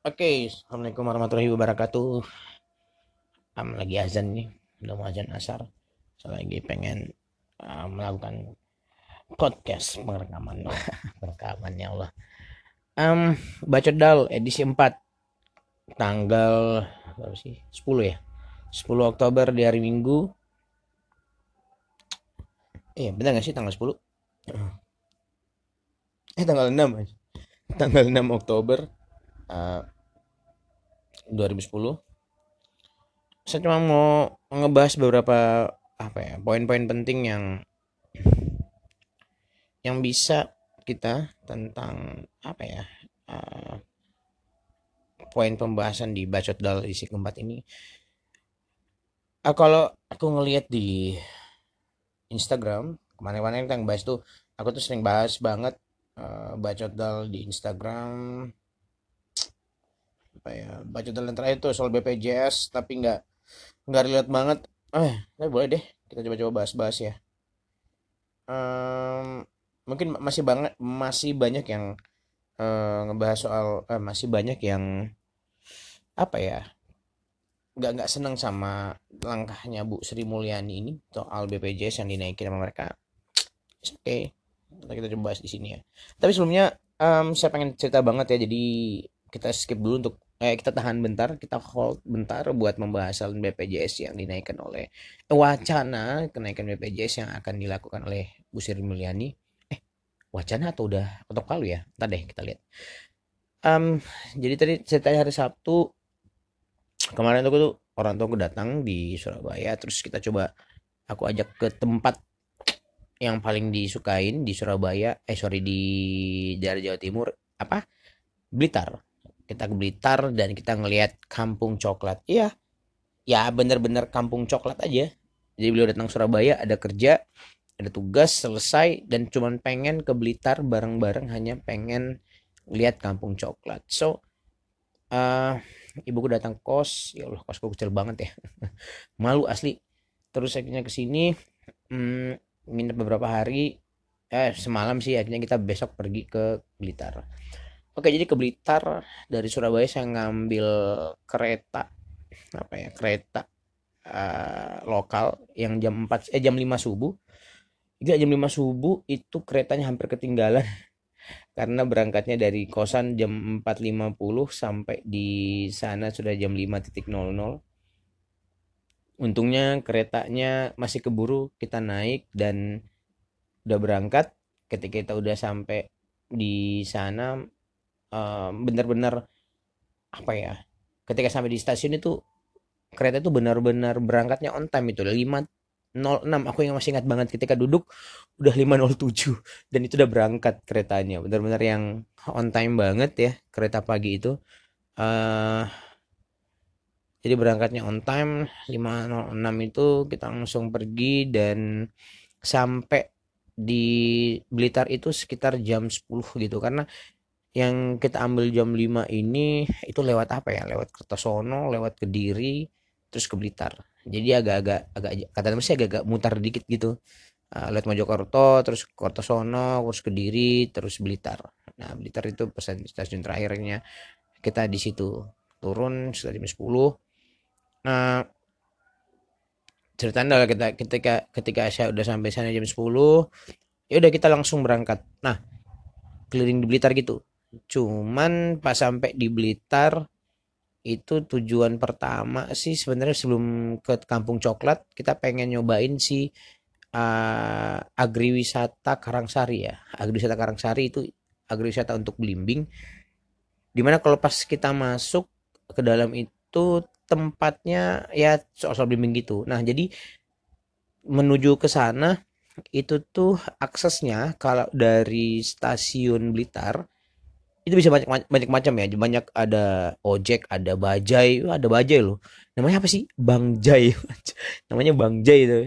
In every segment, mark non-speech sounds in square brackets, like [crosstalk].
Oke, Assalamualaikum warahmatullahi wabarakatuh. Am lagi azan nih, udah mau azan asar. Saya lagi pengen uh, melakukan podcast pengrekaman, [laughs] pengrekaman ya Allah. Um, Bacot Dal edisi 4 tanggal berapa sih? 10 ya. 10 Oktober di hari Minggu. Iya, benar gak sih tanggal 10? Eh tanggal 6 aja. Tanggal 6 Oktober uh, 2010 saya cuma mau ngebahas beberapa apa ya poin-poin penting yang yang bisa kita tentang apa ya uh, poin pembahasan di bacot dal isi keempat ini. Uh, kalau aku ngelihat di Instagram ke mana-mana kita bahas tuh aku tuh sering bahas banget uh, bacot dal di Instagram apa ya baca yang terakhir itu soal BPJS tapi nggak nggak relate banget. Eh tapi boleh deh kita coba-coba bahas-bahas ya. Um, mungkin masih banget masih banyak yang uh, ngebahas soal uh, masih banyak yang apa ya nggak nggak senang sama langkahnya Bu Sri Mulyani ini soal BPJS yang dinaikin sama mereka. Oke okay. kita coba bahas di sini ya. Tapi sebelumnya um, saya pengen cerita banget ya jadi kita skip dulu untuk eh kita tahan bentar kita hold bentar buat membahas soal BPJS yang dinaikkan oleh eh, wacana kenaikan BPJS yang akan dilakukan oleh Bu Sri Mulyani. Eh wacana atau udah ketok palu ya? Ntar deh kita lihat. Um, jadi tadi ceritanya hari Sabtu kemarin tuh tuh orang tua datang di Surabaya terus kita coba aku ajak ke tempat yang paling disukain di Surabaya eh sorry di daerah Jawa Timur apa? Blitar kita ke Blitar dan kita ngelihat kampung coklat. Iya. Ya bener-bener kampung coklat aja. Jadi beliau datang Surabaya ada kerja ada tugas selesai dan cuman pengen ke Blitar bareng-bareng hanya pengen lihat kampung coklat. So uh, ibuku datang kos. Ya Allah kosku kecil banget ya. [laughs] Malu asli. Terus akhirnya ke sini hmm, minta beberapa hari. Eh semalam sih akhirnya kita besok pergi ke Blitar Oke, jadi ke Blitar dari Surabaya saya ngambil kereta apa ya? Kereta uh, lokal yang jam 4 eh jam 5 subuh. Juga jam 5 subuh itu keretanya hampir ketinggalan [laughs] karena berangkatnya dari kosan jam 4.50 sampai di sana sudah jam 5.00. Untungnya keretanya masih keburu kita naik dan udah berangkat ketika kita udah sampai di sana benar-benar apa ya ketika sampai di stasiun itu kereta itu benar-benar berangkatnya on time itu 506 aku yang masih ingat banget ketika duduk udah 507 dan itu udah berangkat keretanya. Benar-benar yang on time banget ya kereta pagi itu. Uh, jadi berangkatnya on time 506 itu kita langsung pergi dan sampai di Blitar itu sekitar jam 10 gitu. Karena yang kita ambil jam 5 ini itu lewat apa ya? Lewat Kertosono lewat Kediri terus ke Blitar. Jadi agak-agak agak kata sih agak-agak mutar dikit gitu. Uh, lewat Mojokerto terus Kertosono terus Kediri terus Blitar. Nah Blitar itu pesan stasiun terakhirnya. Kita di situ turun sekitar jam 10 nah ceritanya kita ketika ketika saya udah sampai sana jam 10 ya udah kita langsung berangkat. Nah keliling di Blitar gitu cuman pas sampai di Blitar itu tujuan pertama sih sebenarnya sebelum ke Kampung Coklat kita pengen nyobain si uh, agriwisata Karangsari ya. Agriwisata Karangsari itu agriwisata untuk belimbing. Di mana kalau pas kita masuk ke dalam itu tempatnya ya soal-soal belimbing gitu. Nah jadi menuju ke sana itu tuh aksesnya kalau dari stasiun Blitar itu bisa banyak banyak macam ya. Banyak ada ojek ada bajai. Ada bajai loh. Namanya apa sih? Bang jai. [laughs] Namanya bang jai itu.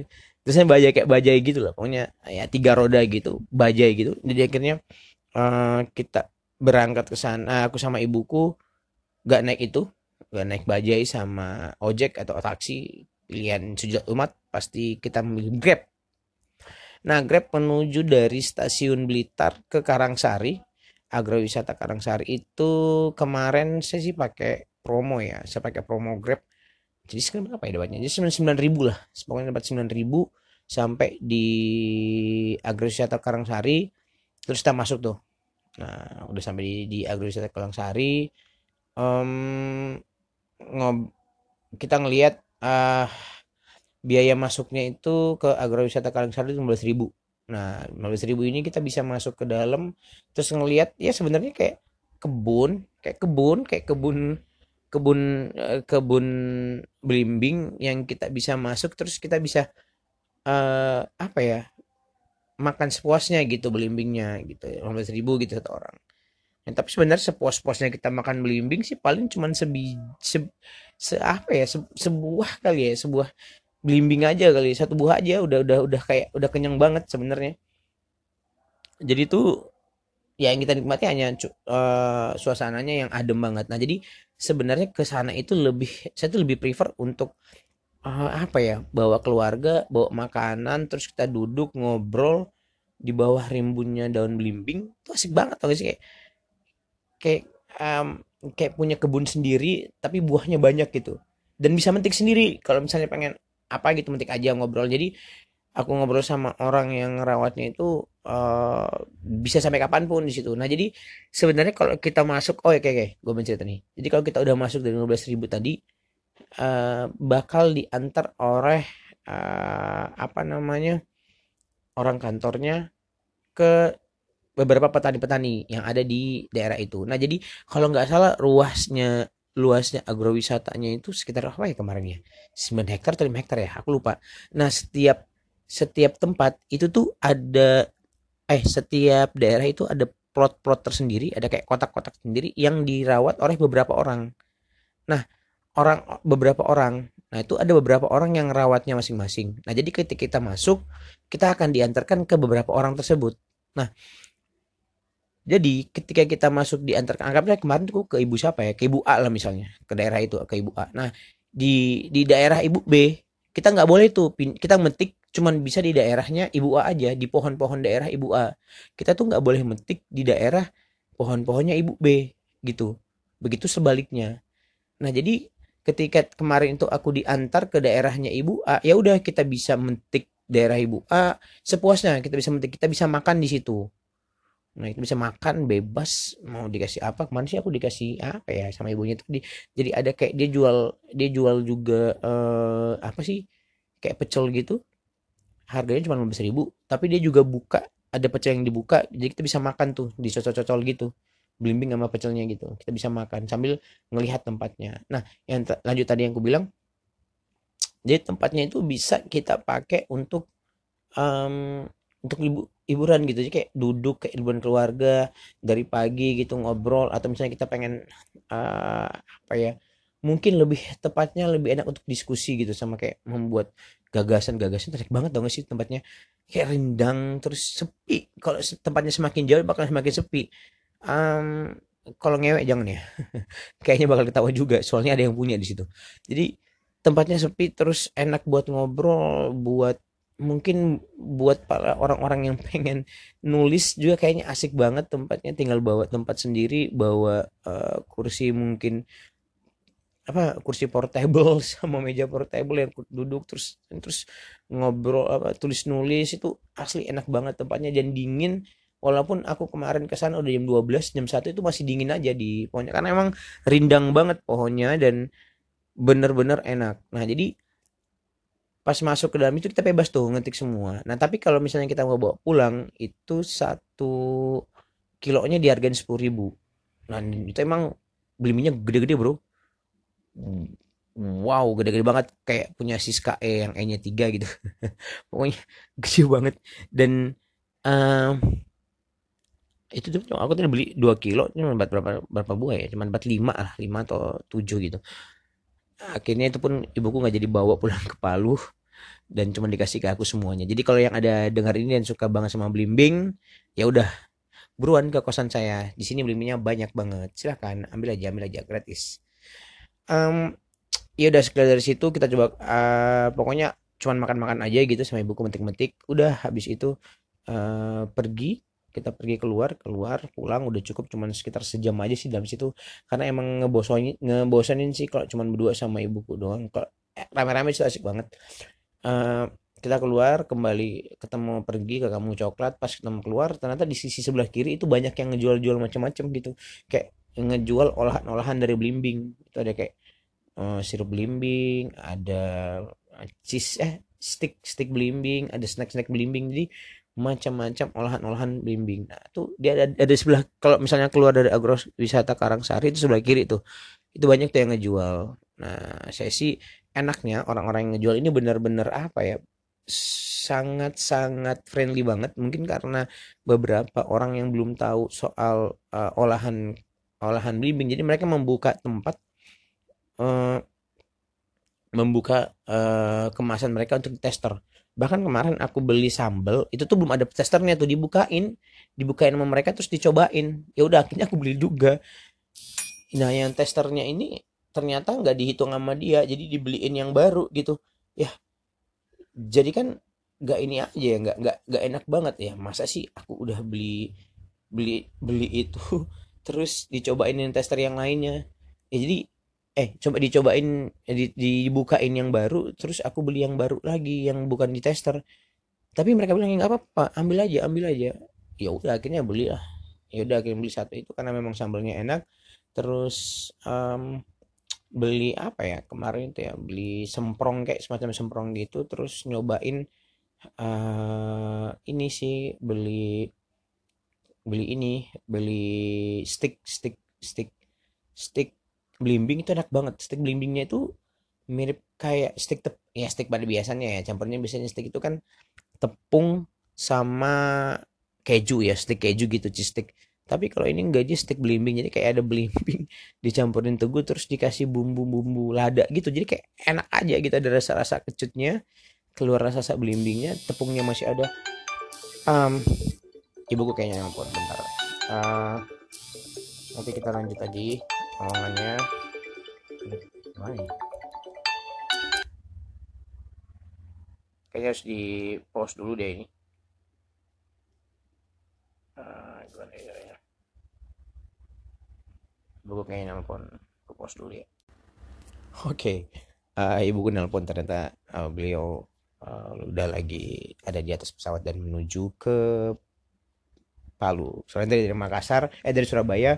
Terusnya bajai kayak bajai gitu loh. Pokoknya ya tiga roda gitu. Bajai gitu. Jadi akhirnya uh, kita berangkat ke sana aku sama ibuku gak naik itu. Gak naik bajai sama ojek atau taksi. Pilihan sujud umat pasti kita memilih grab. Nah grab menuju dari stasiun Blitar ke Karangsari agrowisata Karangsari itu kemarin saya sih pakai promo ya saya pakai promo Grab. Jadi sekarang berapa ya dapatnya? Jadi sembilan ribu lah. Pokoknya dapat sembilan ribu sampai di agrowisata Karangsari terus kita masuk tuh. Nah udah sampai di, di agrowisata Karangsari um, ngob kita ngelihat uh, biaya masuknya itu ke agrowisata Karangsari itu belas ribu nah belas ribu ini kita bisa masuk ke dalam terus ngelihat ya sebenarnya kayak kebun kayak kebun kayak kebun kebun eh, kebun belimbing yang kita bisa masuk terus kita bisa uh, apa ya makan sepuasnya gitu belimbingnya gitu belas ribu gitu satu orang. Ya, tapi sebenarnya sepuas-puasnya kita makan belimbing sih paling cuman sebi se, se apa ya se, sebuah kali ya sebuah belimbing aja kali satu buah aja udah udah udah kayak udah kenyang banget sebenarnya. Jadi tuh ya yang kita nikmati hanya uh, suasananya yang adem banget. Nah jadi sebenarnya ke sana itu lebih saya tuh lebih prefer untuk uh, apa ya bawa keluarga bawa makanan terus kita duduk ngobrol di bawah rimbunnya daun belimbing. Itu asik banget tau gak sih? Kayak kayak um, kayak punya kebun sendiri tapi buahnya banyak gitu. Dan bisa metik sendiri kalau misalnya pengen apa gitu metik aja ngobrol. Jadi aku ngobrol sama orang yang rawatnya itu uh, bisa sampai kapan pun di situ. Nah jadi sebenarnya kalau kita masuk oh ya kayak kayak gue mencerita nih. Jadi kalau kita udah masuk dari 15 ribu tadi uh, bakal diantar oleh uh, apa namanya orang kantornya ke beberapa petani-petani yang ada di daerah itu. Nah, jadi kalau nggak salah ruasnya luasnya agrowisatanya itu sekitar apa ya kemarin ya? 9 hektar atau 5 hektar ya? Aku lupa. Nah, setiap setiap tempat itu tuh ada eh setiap daerah itu ada plot-plot tersendiri, ada kayak kotak-kotak sendiri yang dirawat oleh beberapa orang. Nah, orang beberapa orang. Nah, itu ada beberapa orang yang rawatnya masing-masing. Nah, jadi ketika kita masuk, kita akan diantarkan ke beberapa orang tersebut. Nah, jadi ketika kita masuk di antar anggapnya kemarin tuh ke ibu siapa ya? Ke ibu A lah misalnya, ke daerah itu ke ibu A. Nah, di di daerah ibu B kita nggak boleh tuh kita metik cuman bisa di daerahnya ibu A aja di pohon-pohon daerah ibu A. Kita tuh nggak boleh metik di daerah pohon-pohonnya ibu B gitu. Begitu sebaliknya. Nah, jadi ketika kemarin itu aku diantar ke daerahnya ibu A, ya udah kita bisa metik daerah ibu A sepuasnya, kita bisa metik, kita bisa makan di situ Nah itu bisa makan bebas mau dikasih apa. Kemarin sih aku dikasih apa ya sama ibunya tadi. Jadi ada kayak dia jual dia jual juga eh, apa sih kayak pecel gitu. Harganya cuma lima ribu tapi dia juga buka ada pecel yang dibuka jadi kita bisa makan tuh dicocol-cocol gitu. Belimbing sama pecelnya gitu kita bisa makan sambil ngelihat tempatnya. Nah yang lanjut tadi yang aku bilang jadi tempatnya itu bisa kita pakai untuk um, untuk ibu hiburan gitu. Jadi kayak duduk kayak hiburan keluarga dari pagi gitu ngobrol atau misalnya kita pengen uh, apa ya mungkin lebih tepatnya lebih enak untuk diskusi gitu sama kayak membuat gagasan-gagasan. Terus banget dong sih tempatnya. Kayak rindang terus sepi. Kalau tempatnya semakin jauh bakal semakin sepi. Um, kalau ngewek jangan ya. [laughs] Kayaknya bakal ketawa juga soalnya ada yang punya di situ. Jadi tempatnya sepi terus enak buat ngobrol buat mungkin buat para orang-orang yang pengen nulis juga kayaknya asik banget tempatnya. Tinggal bawa tempat sendiri bawa uh, kursi mungkin apa kursi portable [laughs] sama meja portable yang duduk terus terus ngobrol apa tulis nulis. Itu asli enak banget tempatnya dan dingin. Walaupun aku kemarin ke sana udah jam 12 jam 1 itu masih dingin aja di pohonnya karena emang rindang banget pohonnya dan bener-bener enak. Nah jadi pas masuk ke dalam itu kita bebas tuh ngetik semua. Nah tapi kalau misalnya kita mau bawa pulang itu satu kilonya dihargain sepuluh ribu. Nah itu emang belinya gede-gede bro. Wow gede-gede banget. Kayak punya Siska E yang E nya tiga gitu. [laughs] Pokoknya gede banget. Dan uh, itu tuh aku tadi beli dua kilo cuma berapa berapa buah ya? Cuma buat lima lah lima atau tujuh gitu akhirnya itu pun ibuku nggak jadi bawa pulang ke Palu dan cuma dikasih ke aku semuanya. Jadi kalau yang ada dengar ini dan suka banget sama blimbing ya udah buruan ke kosan saya. Di sini blimbingnya banyak banget. Silahkan ambil aja ambil aja gratis. Um, ya udah sekitar dari situ kita coba uh, pokoknya cuman makan-makan aja gitu sama ibuku metik-metik. Udah habis itu uh, pergi kita pergi keluar keluar pulang udah cukup cuman sekitar sejam aja sih dalam situ. Karena emang ngebosonin ngebosenin sih kalau cuman berdua sama ibuku doang. Kalau eh, rame-rame sih asik banget. Uh, kita keluar kembali ketemu pergi ke kamu coklat. Pas ketemu keluar ternyata di sisi sebelah kiri itu banyak yang ngejual-jual macam-macam gitu. Kayak ngejual olahan-olahan dari belimbing. Itu ada kayak uh, sirup belimbing ada cheese eh stick stick belimbing ada snack snack belimbing. Jadi macam-macam olahan-olahan belimbing nah tuh dia ada, ada sebelah kalau misalnya keluar dari agrowisata Karangsari itu sebelah kiri tuh. Itu banyak tuh yang ngejual. Nah saya sih enaknya orang-orang yang ngejual ini benar-benar apa ya sangat-sangat friendly banget. Mungkin karena beberapa orang yang belum tahu soal uh, olahan olahan belimbing jadi mereka membuka tempat uh, membuka uh, kemasan mereka untuk tester bahkan kemarin aku beli sambel itu tuh belum ada testernya tuh dibukain. Dibukain sama mereka terus dicobain. Ya udah akhirnya aku beli juga. Nah yang testernya ini ternyata nggak dihitung sama dia jadi dibeliin yang baru gitu. Ya jadi kan nggak ini aja ya nggak nggak nggak enak banget. Ya masa sih aku udah beli beli beli itu [laughs] terus dicobain yang tester yang lainnya. Ya jadi eh coba dicobain eh, di, dibukain yang baru terus aku beli yang baru lagi yang bukan di tester. Tapi mereka bilang nggak apa-apa ambil aja ambil aja. Ya udah akhirnya beli lah ya udah akhirnya beli satu itu karena memang sambalnya enak. Terus um, beli apa ya kemarin itu ya beli semprong kayak semacam semprong gitu terus nyobain uh, ini sih beli beli ini beli stick stick stick stick blimbing itu enak banget. Steak blimbingnya itu mirip kayak steak tep ya steak pada biasanya ya. Campurnya biasanya steak itu kan tepung sama keju ya steak keju gitu cheese steak. Tapi kalau ini enggak aja steak blimbing jadi kayak ada blimbing [laughs] dicampurin tegu terus dikasih bumbu-bumbu lada gitu. Jadi kayak enak aja gitu. Ada rasa-rasa kecutnya keluar rasa-rasa blimbingnya tepungnya masih ada. Um, ibuku kayaknya ampun bentar. Uh, nanti kita lanjut lagi omongannya mana kayaknya harus di post dulu deh ini uh, gimana ya, ya. ibuku kayaknya nelpon ke post dulu ya oke okay. uh, ibuku nelpon ternyata uh, beliau uh, udah lagi ada di atas pesawat dan menuju ke Palu. Soalnya dari Makassar, eh dari Surabaya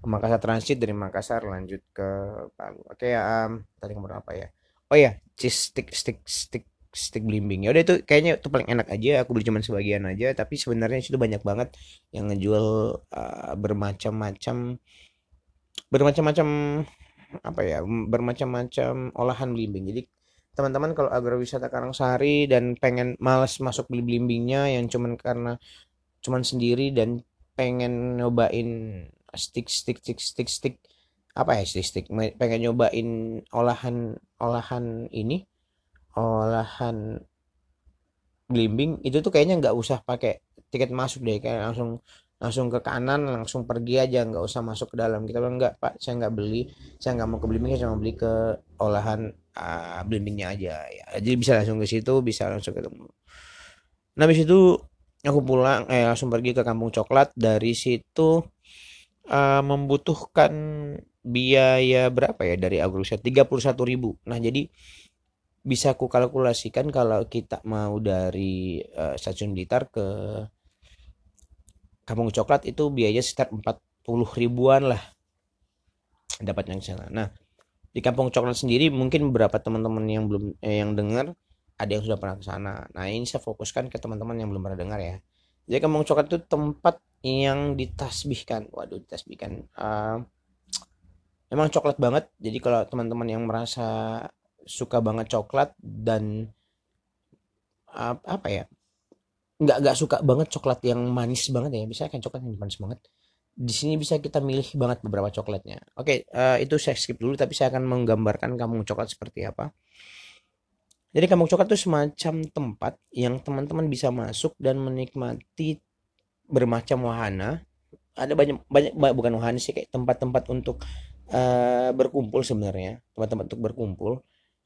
Makassar transit dari Makassar lanjut ke Palu. Oke ya, um, tadi ngomong apa ya? Oh ya, cheese stick stick stick stick blimbing. Ya udah itu kayaknya itu paling enak aja. Aku beli cuma sebagian aja, tapi sebenarnya itu banyak banget yang ngejual uh, bermacam-macam bermacam-macam apa ya? bermacam-macam olahan blimbing. Jadi teman-teman kalau agrowisata Karangsari dan pengen males masuk beli blimbingnya yang cuman karena cuman sendiri dan pengen nyobain stick stick stick stick stick. Apa ya stick stick? Pengen nyobain olahan olahan ini. Olahan blimbing itu tuh kayaknya nggak usah pakai tiket masuk deh. Kayak langsung langsung ke kanan langsung pergi aja. Nggak usah masuk ke dalam. Kita bilang nggak pak saya nggak beli. Saya nggak mau ke blimbing saya mau beli ke olahan uh, blimbingnya aja. Ya jadi bisa langsung ke situ bisa langsung ketemu. Nah habis itu aku pulang eh langsung pergi ke kampung coklat. Dari situ uh, membutuhkan biaya berapa ya dari agrowisata 31.000 nah jadi bisa aku kalkulasikan kalau kita mau dari uh, stasiun Blitar ke Kampung Coklat itu biaya sekitar 40 ribuan lah dapat yang sana. Nah, di Kampung Coklat sendiri mungkin beberapa teman-teman yang belum eh, yang dengar ada yang sudah pernah ke sana. Nah, ini saya fokuskan ke teman-teman yang belum pernah dengar ya. Jadi Kampung Coklat itu tempat yang ditasbihkan. Waduh ditasbihkan. Uh, emang coklat banget. Jadi kalau teman-teman yang merasa suka banget coklat dan uh, apa ya nggak nggak suka banget coklat yang manis banget ya bisa kan coklat yang manis banget. Di sini bisa kita milih banget beberapa coklatnya. Oke uh, itu saya skip dulu tapi saya akan menggambarkan kampung coklat seperti apa jadi kampung coklat itu semacam tempat yang teman-teman bisa masuk dan menikmati bermacam wahana. Ada banyak banyak bukan wahana sih kayak tempat-tempat untuk uh, berkumpul sebenarnya. Tempat-tempat untuk berkumpul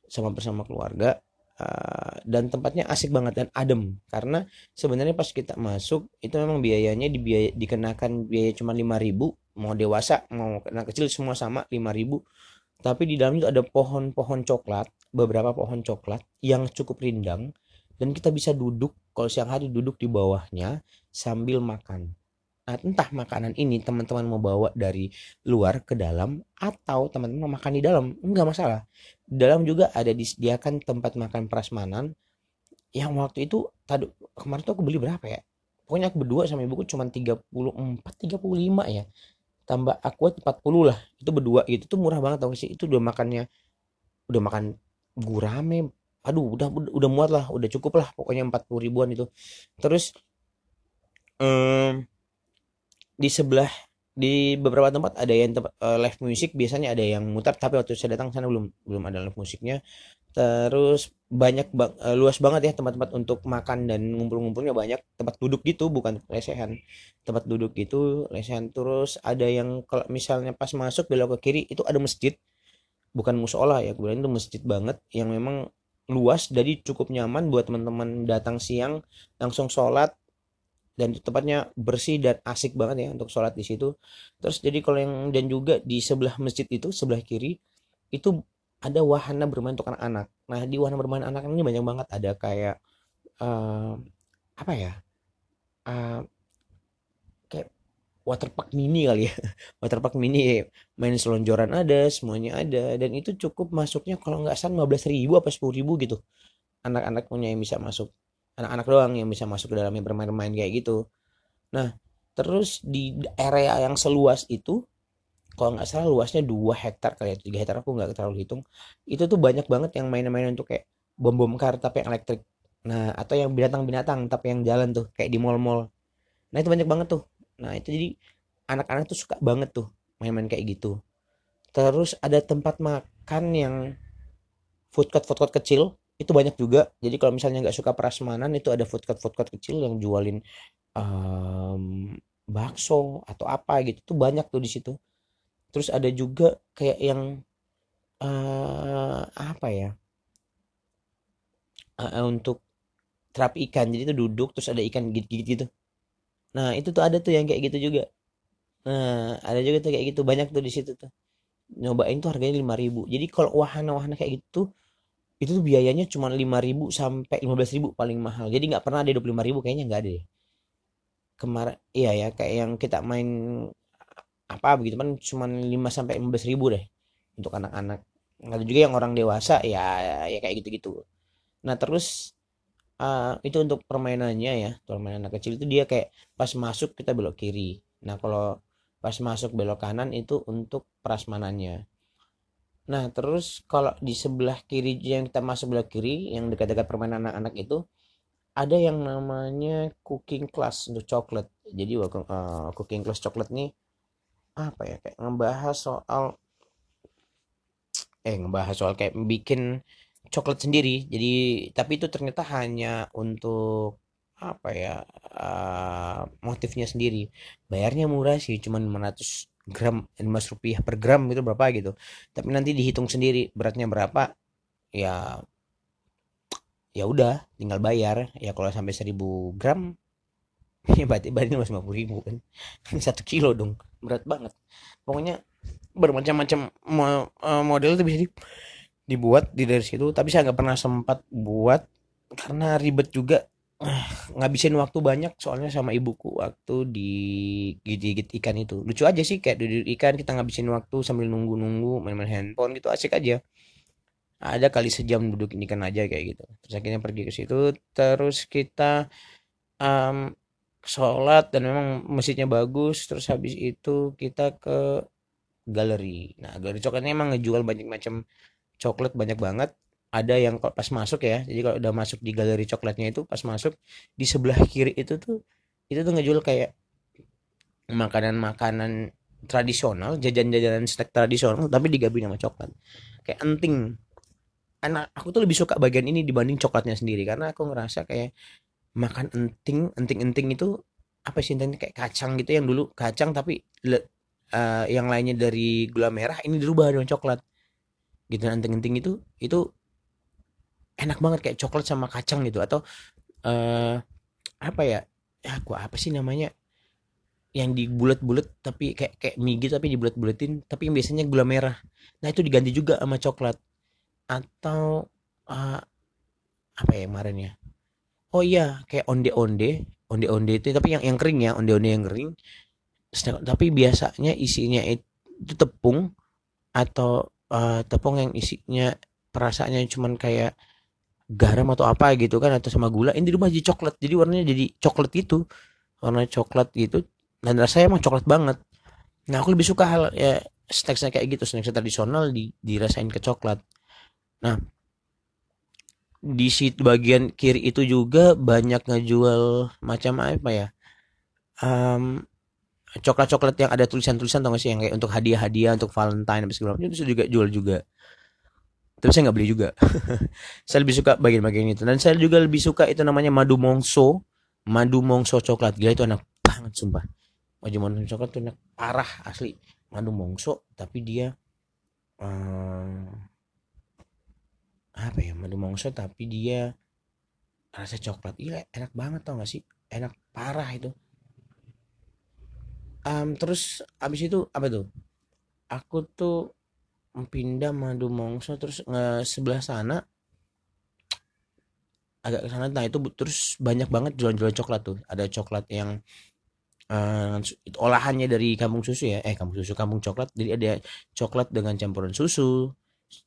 sama bersama keluarga uh, dan tempatnya asik banget dan adem. Karena sebenarnya pas kita masuk itu memang biayanya dibiaya, dikenakan biaya cuma 5000 mau dewasa mau anak kecil semua sama 5000 tapi di dalam itu ada pohon-pohon coklat beberapa pohon coklat yang cukup rindang dan kita bisa duduk kalau siang hari duduk di bawahnya sambil makan Nah, entah makanan ini teman-teman mau bawa dari luar ke dalam atau teman-teman mau makan di dalam, enggak masalah. Di dalam juga ada disediakan tempat makan prasmanan yang waktu itu tadi kemarin tuh aku beli berapa ya? Pokoknya aku berdua sama ibuku cuma 34 35 ya. Tambah aku 40 lah. Itu berdua gitu tuh murah banget tau sih. Itu udah makannya udah makan gurame. Aduh, udah udah muat lah, udah cukup lah pokoknya 40 ribuan itu. Terus um, di sebelah di beberapa tempat ada yang tempat uh, live music. Biasanya ada yang mutar tapi waktu saya datang sana belum belum ada live musiknya. Terus banyak bang, uh, luas banget ya tempat-tempat untuk makan dan ngumpul-ngumpulnya. Banyak tempat duduk gitu bukan lesehan. Tempat duduk gitu lesehan. Terus ada yang kalau misalnya pas masuk belok ke kiri itu ada masjid bukan musola ya kemudian itu masjid banget yang memang luas jadi cukup nyaman buat teman-teman datang siang langsung sholat dan tempatnya bersih dan asik banget ya untuk sholat di situ. Terus jadi kalau yang dan juga di sebelah masjid itu sebelah kiri itu ada wahana bermain untuk anak-anak nah di wahana bermain anak ini banyak banget. Ada kayak uh, apa ya uh, waterpark mini kali ya. [laughs] Waterpark mini main selonjoran ada semuanya ada dan itu cukup masuknya kalau nggak salah 15 ribu apa 10 ribu gitu. Anak-anak punya yang bisa masuk anak-anak doang yang bisa masuk ke dalamnya bermain-main kayak gitu. Nah terus di area yang seluas itu kalau nggak salah luasnya dua hektar kali ya tiga hektar aku nggak terlalu hitung. Itu tuh banyak banget yang main-main untuk kayak bom bom kar tapi yang elektrik. Nah atau yang binatang-binatang tapi yang jalan tuh kayak di mall-mall. Nah itu banyak banget tuh nah itu jadi anak-anak tuh suka banget tuh main-main kayak gitu. Terus ada tempat makan yang food court food court kecil itu banyak juga. Jadi kalau misalnya nggak suka prasmanan itu ada food court food court kecil yang jualin um, bakso atau apa gitu. Tuh banyak tuh di situ. Terus ada juga kayak yang uh, apa ya? Uh, untuk terapi ikan. Jadi itu duduk terus ada ikan gigit-gigit gitu nah itu tuh ada tuh yang kayak gitu juga. Nah ada juga tuh kayak gitu. Banyak tuh di situ tuh. Nyobain tuh harganya lima ribu. Jadi kalau wahana-wahana kayak gitu itu tuh biayanya cuma 5.000 sampai 15.000 paling mahal. Jadi nggak pernah ada 25.000 kayaknya nggak ada deh. Kemarin iya ya kayak yang kita main apa begitu kan cuma 5 sampai 15.000 deh untuk anak-anak. Ada juga yang orang dewasa ya ya kayak gitu-gitu. Nah terus uh, itu untuk permainannya ya permainan anak kecil itu dia kayak pas masuk kita belok kiri nah kalau pas masuk belok kanan itu untuk prasmanannya Nah, terus kalau di sebelah kiri yang kita masuk sebelah kiri yang dekat-dekat permainan anak-anak itu ada yang namanya cooking class untuk coklat. Jadi uh, cooking class coklat nih apa ya kayak ngebahas soal eh ngebahas soal kayak bikin coklat sendiri. Jadi tapi itu ternyata hanya untuk apa ya uh, motifnya sendiri. Bayarnya murah sih, cuma 500 gram emas rupiah per gram itu berapa gitu tapi nanti dihitung sendiri beratnya berapa ya ya udah tinggal bayar ya kalau sampai 1000 gram [laughs] ya berarti berarti mas puluh ribu kan satu kilo dong berat banget pokoknya bermacam-macam eh, model itu bisa dibuat di dari situ tapi saya nggak pernah sempat buat karena ribet juga. [sighs] Ngabisin waktu banyak soalnya sama ibuku waktu di gigit ikan itu. Lucu aja sih kayak di ikan kita ngabisin waktu sambil nunggu-nunggu main-main handphone gitu asik aja. Ada kali sejam duduk ikan aja kayak gitu. Terus akhirnya pergi ke situ terus kita um, sholat dan memang masjidnya bagus. Terus habis itu kita ke galeri. Nah galeri coklatnya emang ngejual banyak macam coklat banyak banget. Ada yang pas masuk ya jadi kalau udah masuk di galeri coklatnya itu pas masuk di sebelah kiri itu tuh itu tuh ngejual kayak makanan-makanan tradisional jajan-jajanan snack tradisional tapi digabung sama coklat. Kayak enting. Anak aku tuh lebih suka bagian ini dibanding coklatnya sendiri karena aku ngerasa kayak makan enting enting-enting itu apa sih intinya kayak kacang gitu yang dulu kacang tapi uh, yang lainnya dari gula merah ini dirubah dengan coklat gitu enting-enting itu itu enak banget kayak coklat sama kacang gitu. Atau eh apa ya ya gua apa sih namanya yang dibulet-bulet tapi kayak kayak mie gitu tapi dibulet-buletin tapi yang biasanya gula merah. Nah itu diganti juga sama coklat. Atau eh, apa ya kemarin ya? Oh iya kayak onde-onde onde-onde itu tapi yang yang kering ya onde-onde yang kering. Tapi biasanya isinya itu tepung atau eh, tepung yang isinya perasaannya cuman kayak garam atau apa gitu kan atau sama gula ini di rumah jadi coklat. Jadi warnanya jadi coklat gitu. Warna coklat gitu. Dan rasanya emang coklat banget. Nah aku lebih suka hal ya snacksnya kayak gitu. Snack tradisional di dirasain ke coklat. Nah di situ bagian kiri itu juga banyak ngejual macam apa ya? Um, coklat-coklat yang ada tulisan-tulisan tau gak sih? Yang kayak untuk hadiah-hadiah untuk Valentine apa segala macam itu juga jual juga. Tapi saya nggak beli juga. [laughs] Saya lebih suka bagian-bagian itu. Dan saya juga lebih suka itu namanya madu mongso. Madu mongso coklat. Gila itu enak banget sumpah. Madu mongso coklat itu enak parah asli. Madu mongso tapi dia um, apa ya? Madu mongso tapi dia rasa coklat. Iya enak banget tau gak sih? Enak parah itu um, terus abis itu apa tuh? Aku tuh pindah madu mongso terus nge sebelah sana agak ke sana. Nah itu terus banyak banget jualan-jualan coklat tuh. Ada coklat yang uh, olahannya dari kampung susu ya. Eh kampung susu kampung coklat. Jadi ada coklat dengan campuran susu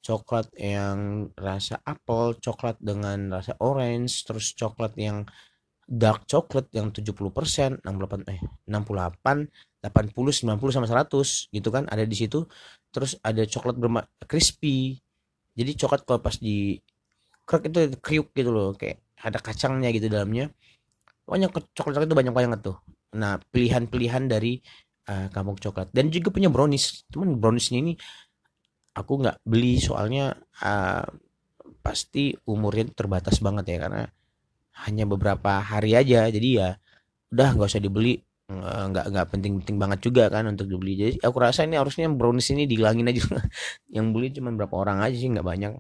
coklat yang rasa apel coklat dengan rasa orange terus coklat yang dark coklat yang 70% 68 eh 68 80 90 sama 100 gitu kan ada di situ. Terus ada coklat berma crispy. Jadi coklat kalau pas di krek itu kriuk gitu loh kayak ada kacangnya gitu dalamnya. Banyak coklat itu banyak banget tuh. Nah pilihan-pilihan dari uh, kampung coklat. Dan juga punya brownies. Cuman browniesnya ini aku nggak beli soalnya uh, pasti umurnya terbatas banget ya karena hanya beberapa hari aja. Jadi ya udah nggak usah dibeli. Nggak nggak penting-penting banget juga kan untuk dibeli. Jadi aku rasa ini harusnya brownies ini dihilangin aja. [laughs] Yang beli cuma berapa orang aja sih nggak banyak.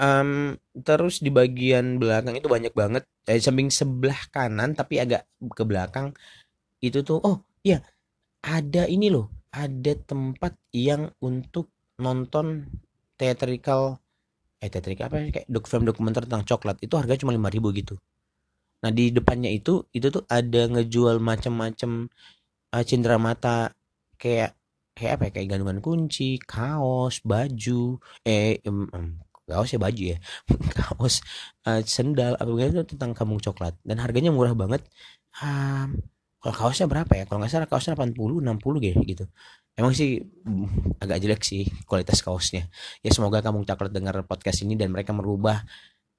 Um, terus di bagian belakang itu banyak banget. Dari samping sebelah kanan tapi agak ke belakang itu tuh oh iya ada ini loh. Ada tempat yang untuk nonton theatrical eh theatrical apa kayak dok film dokumenter tentang coklat. Itu harga cuma lima ribu gitu. Nah di depannya itu itu tuh ada ngejual macam-macam uh, cindera mata. Kayak kayak apa ya? Kayak gantungan kunci, kaos, baju, eh um, um, kaos ya baju ya, [laughs] kaos, uh, sendal apa itu tentang kampung coklat. Dan harganya murah banget. Um, kalau kaosnya berapa ya? Kalau nggak salah kaosnya 80, 60 gitu gitu. Emang sih mm, agak jelek sih kualitas kaosnya. Ya semoga kampung coklat dengar podcast ini dan mereka merubah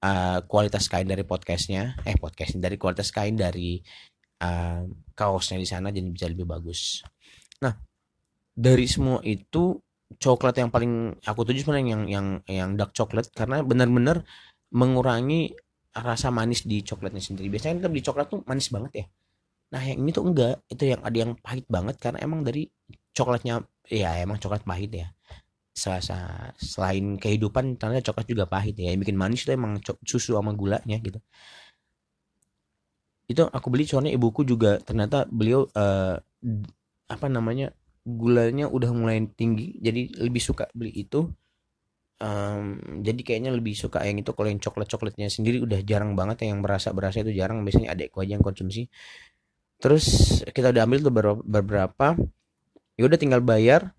uh, kualitas kain dari podcastnya eh podcast dari kualitas kain dari uh, kaosnya di sana jadi bisa lebih bagus. Nah dari semua itu coklat yang paling aku tuju sebenarnya yang yang yang dark coklat karena benar-benar mengurangi rasa manis di coklatnya sendiri. Biasanya kita beli coklat tuh manis banget ya nah yang ini tuh enggak. Itu yang ada yang pahit banget karena emang dari coklatnya ya emang coklat pahit ya. Selasa selain kehidupan ternyata coklat juga pahit ya. Yang bikin manis itu emang susu sama gulanya gitu. Itu aku beli soalnya ibuku juga ternyata beliau uh, apa namanya gulanya udah mulai tinggi jadi lebih suka beli itu. Um, jadi kayaknya lebih suka yang itu kalau yang coklat coklatnya sendiri. Udah jarang banget yang berasa berasa itu jarang. Biasanya adekku aja yang konsumsi terus kita udah ambil tuh beberapa, ya udah tinggal bayar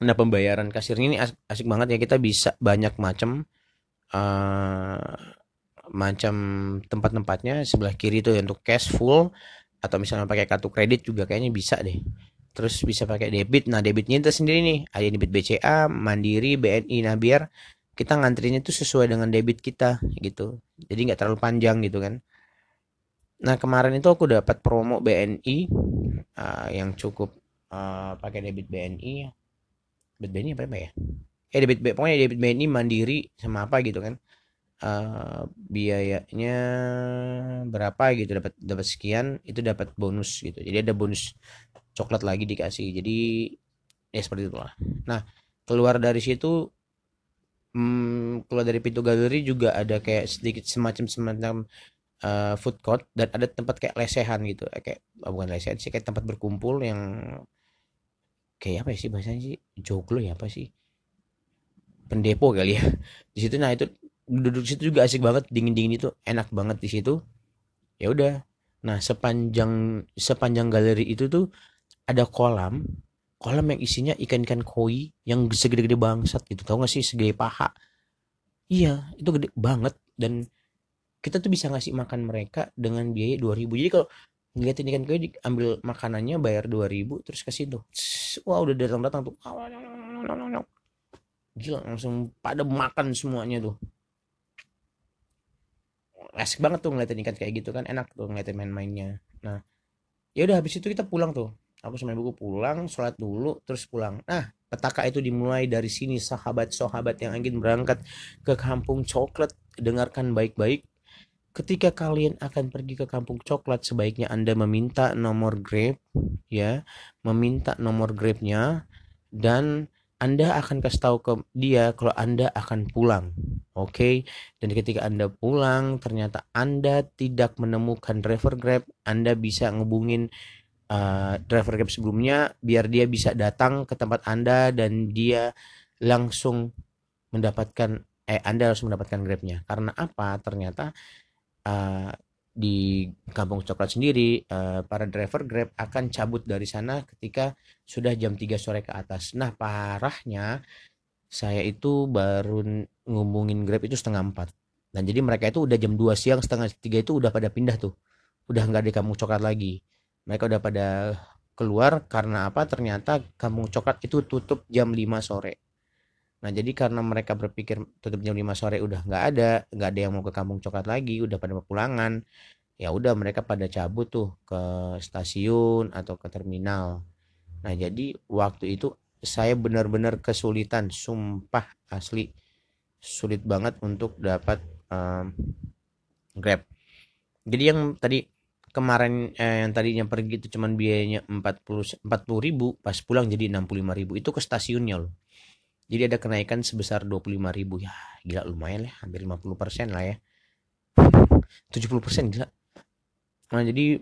Nah pembayaran kasir ini asik, banget ya kita bisa banyak macam uh, macam tempat-tempatnya sebelah kiri itu untuk cash full atau misalnya pakai kartu kredit juga kayaknya bisa deh. Terus bisa pakai debit. Nah debitnya itu sendiri nih ada debit BCA, Mandiri, BNI. Nah biar kita ngantrinya itu sesuai dengan debit kita gitu. Jadi nggak terlalu panjang gitu kan. Nah kemarin itu aku dapat promo BNI uh, yang cukup uh, pakai debit BNI debit BNI apa, apa ya? Eh debit pokoknya debit BNI mandiri sama apa gitu kan. Uh, biayanya berapa gitu dapat dapat sekian itu dapat bonus gitu. Jadi ada bonus coklat lagi dikasih. Jadi ya seperti itulah. Nah keluar dari situ hmm, keluar dari pintu galeri juga ada kayak sedikit semacam semacam uh, food court dan ada tempat kayak lesehan gitu. Eh, kayak oh, bukan lesehan sih kayak tempat berkumpul yang kayak apa ya sih bahasanya sih? Joglo ya apa sih? Pendepo kali ya. [laughs] Di situ nah itu duduk situ juga asik banget dingin dingin itu enak banget di situ. Ya udah. Nah sepanjang sepanjang galeri itu tuh ada kolam. Kolam yang isinya ikan-ikan koi yang segede-gede bangsat gitu. Tau gak sih? Segede paha. Iya itu gede banget dan kita tuh bisa ngasih makan mereka dengan biaya 2000 jadi kalau ngeliatin ikan koi ambil makanannya bayar 2000 terus kasih tuh wah udah datang-datang tuh. Gila langsung pada makan semuanya tuh. Asik banget tuh ngeliatin ikan kayak gitu kan. Enak tuh ngeliatin main-mainnya. Nah ya udah habis itu kita pulang tuh. Aku sama ibuku pulang sholat dulu terus pulang. Nah petaka itu dimulai dari sini. Sahabat-sahabat yang ingin berangkat ke kampung coklat dengarkan baik-baik ketika kalian akan pergi ke kampung coklat sebaiknya anda meminta nomor grab ya meminta nomor grabnya dan anda akan kasih tahu ke dia kalau Anda akan pulang. Oke. Okay? Dan ketika Anda pulang ternyata Anda tidak menemukan driver Grab, Anda bisa ngubungin uh, driver Grab sebelumnya biar dia bisa datang ke tempat Anda dan dia langsung mendapatkan eh Anda harus mendapatkan Grabnya. Karena apa? Ternyata uh, di kampung coklat sendiri uh, para driver Grab akan cabut dari sana ketika sudah jam 3 sore ke atas. Nah, parahnya saya itu baru ngubungin Grab itu setengah 4. Dan jadi mereka itu udah jam 2 siang setengah 3 itu udah pada pindah tuh. Udah nggak di kampung coklat lagi mereka udah pada keluar karena apa ternyata kampung coklat itu tutup jam 5 sore nah jadi karena mereka berpikir tutup jam 5 sore udah nggak ada nggak ada yang mau ke kampung coklat lagi udah pada pulangan ya udah mereka pada cabut tuh ke stasiun atau ke terminal. Nah jadi waktu itu saya benar-benar kesulitan sumpah asli sulit banget untuk dapat um, grab. Jadi yang tadi kemarin eh, yang tadinya pergi itu cuman biayanya 40 40 ribu pas pulang jadi 65 ribu. Itu ke stasiunnya loh jadi ada kenaikan sebesar 25 ribu. Ya gila lumayan lah hampir 50 persen lah ya. 70 persen gila. Nah jadi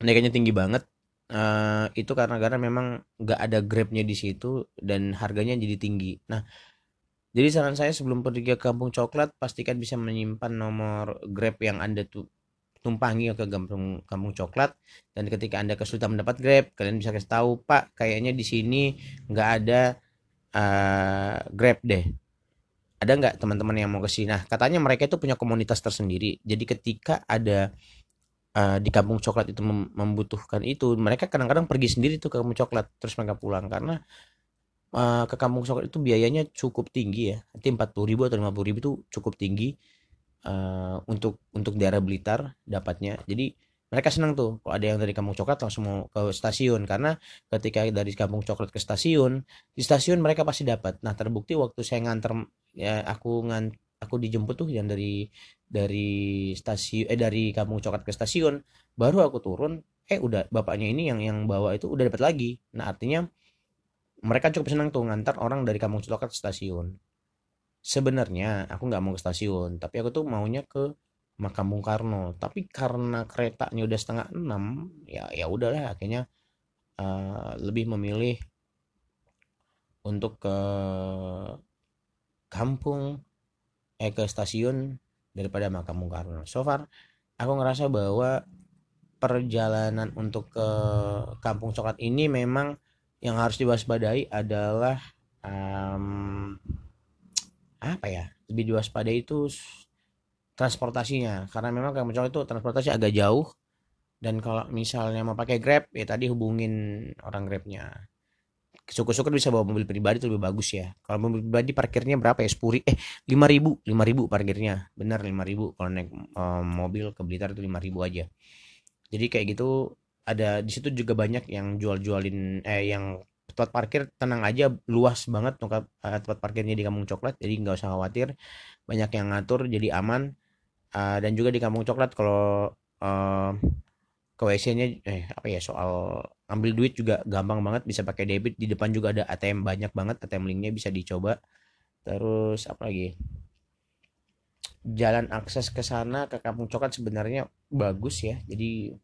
kenaikannya tinggi banget. Uh, itu karena karena memang nggak ada grabnya di situ dan harganya jadi tinggi. Nah jadi saran saya sebelum pergi ke kampung coklat pastikan bisa menyimpan nomor grab yang anda tuh tumpangi ke kampung kampung coklat. Dan ketika anda kesulitan mendapat grab kalian bisa kasih tahu pak kayaknya di sini nggak ada uh, grab deh. Ada nggak teman-teman yang mau ke sini? Nah katanya mereka itu punya komunitas tersendiri. Jadi ketika ada uh, di kampung coklat itu mem membutuhkan itu mereka kadang-kadang pergi sendiri tuh ke kampung coklat terus mereka pulang. Karena uh, ke kampung coklat itu biayanya cukup tinggi ya. Nanti empat puluh ribu atau lima puluh ribu itu cukup tinggi uh, untuk untuk daerah Blitar dapatnya. Jadi mereka senang tuh kalau ada yang dari kampung coklat langsung mau ke stasiun. Karena ketika dari kampung coklat ke stasiun di stasiun mereka pasti dapat. Nah terbukti waktu saya nganter ya aku ngan aku dijemput tuh yang dari dari stasiun eh dari kampung coklat ke stasiun baru aku turun eh udah bapaknya ini yang yang bawa itu udah dapat lagi. Nah artinya mereka cukup senang tuh ngantar orang dari kampung coklat ke stasiun. Sebenarnya aku nggak mau ke stasiun tapi aku tuh maunya ke makam Bung Karno. Tapi karena keretanya udah setengah enam ya ya udahlah akhirnya uh, lebih memilih untuk ke kampung eh ke stasiun daripada makam Bung Karno. So far aku ngerasa bahwa perjalanan untuk ke kampung coklat ini memang yang harus diwaspadai adalah um, apa ya lebih diwaspadai itu transportasinya. Karena memang kamu cowok itu transportasi agak jauh. Dan kalau misalnya mau pakai grab ya tadi hubungin orang grabnya. Syukur-syukur bisa bawa mobil pribadi itu lebih bagus ya. Kalau mobil pribadi parkirnya berapa ya? Sepuluh eh lima ribu. Lima ribu parkirnya. Benar lima ribu. Kalau naik um, mobil ke Blitar itu lima ribu aja. Jadi kayak gitu ada di situ juga banyak yang jual-jualin eh yang tempat parkir tenang aja luas banget uh, tempat parkirnya di Kampung Coklat. Jadi nggak usah khawatir. Banyak yang ngatur jadi aman uh, dan juga di Kampung Coklat kalau uh, ke WC-nya eh apa ya soal ambil duit juga gampang banget bisa pakai debit. Di depan juga ada ATM banyak banget ATM linknya bisa dicoba. Terus apa lagi? Jalan akses ke sana ke Kampung Coklat sebenarnya bagus ya. Jadi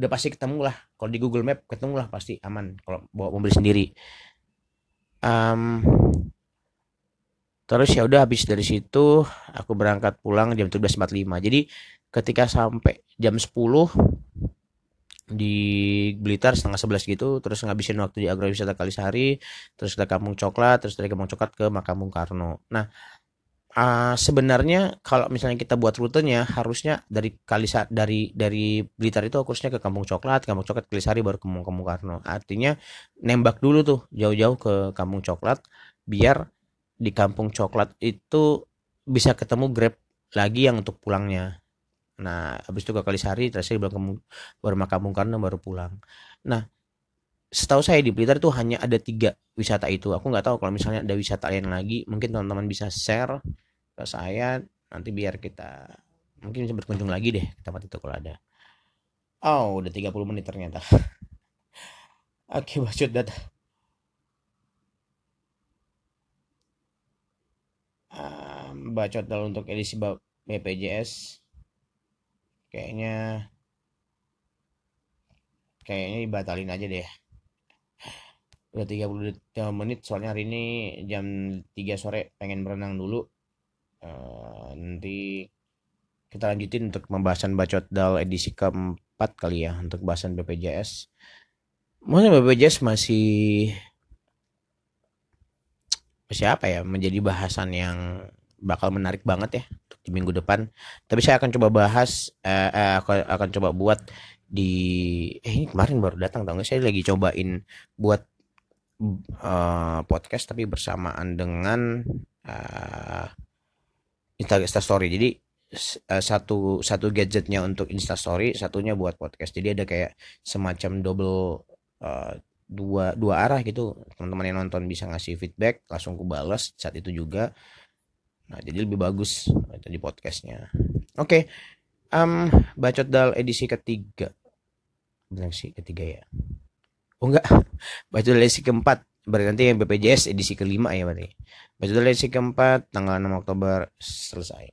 udah pasti ketemu lah. Kalau di Google Map ketemu lah pasti aman kalau bawa mobil sendiri. Um, terus ya udah habis dari situ aku berangkat pulang jam 17.45 jadi ketika sampai jam 10 di Blitar setengah sebelas gitu terus ngabisin waktu di agrowisata Kalisari terus ke Kampung Coklat terus dari Kampung Coklat ke Makam Bung Karno. Nah uh, sebenarnya kalau misalnya kita buat rutenya harusnya dari Kalisa dari dari Blitar itu harusnya ke Kampung Coklat Kampung Coklat Kalisari baru ke Kampung Karno. Artinya nembak dulu tuh jauh-jauh ke Kampung Coklat biar di Kampung Coklat itu bisa ketemu Grab lagi yang untuk pulangnya Nah, habis itu ke Kalisari, terus saya bilang baru makam Bung Karno baru pulang. Nah, setahu saya di Blitar itu hanya ada tiga wisata itu. Aku nggak tahu kalau misalnya ada wisata lain lagi, mungkin teman-teman bisa share ke saya nanti biar kita mungkin bisa berkunjung lagi deh ke tempat itu kalau ada. Oh, udah 30 menit ternyata. [laughs] Oke, bacot data. Bacot dalam untuk edisi BPJS kayaknya kayaknya dibatalin aja deh. Udah 30 menit soalnya hari ini jam 3 sore pengen berenang dulu. Uh, nanti kita lanjutin untuk pembahasan bacot dal edisi keempat kali ya untuk bahasan BPJS mungkin BPJS masih siapa ya menjadi bahasan yang bakal menarik banget ya di minggu depan. Tapi saya akan coba bahas, eh, eh, akan coba buat di eh ini kemarin baru datang tau gak? Saya lagi cobain buat uh, podcast tapi bersamaan dengan uh, Insta Story. Jadi uh, satu satu gadgetnya untuk Insta Story, satunya buat podcast. Jadi ada kayak semacam double uh, dua dua arah gitu. Teman-teman yang nonton bisa ngasih feedback, langsung ku balas saat itu juga Nah, jadi lebih bagus itu di podcastnya. Oke, okay. um, bacot dal edisi ketiga. Benar sih ketiga ya. Oh enggak, [laughs] bacot dal edisi keempat. Berarti nanti yang BPJS edisi kelima ya berarti. Bacot dal edisi keempat tanggal 6 Oktober selesai.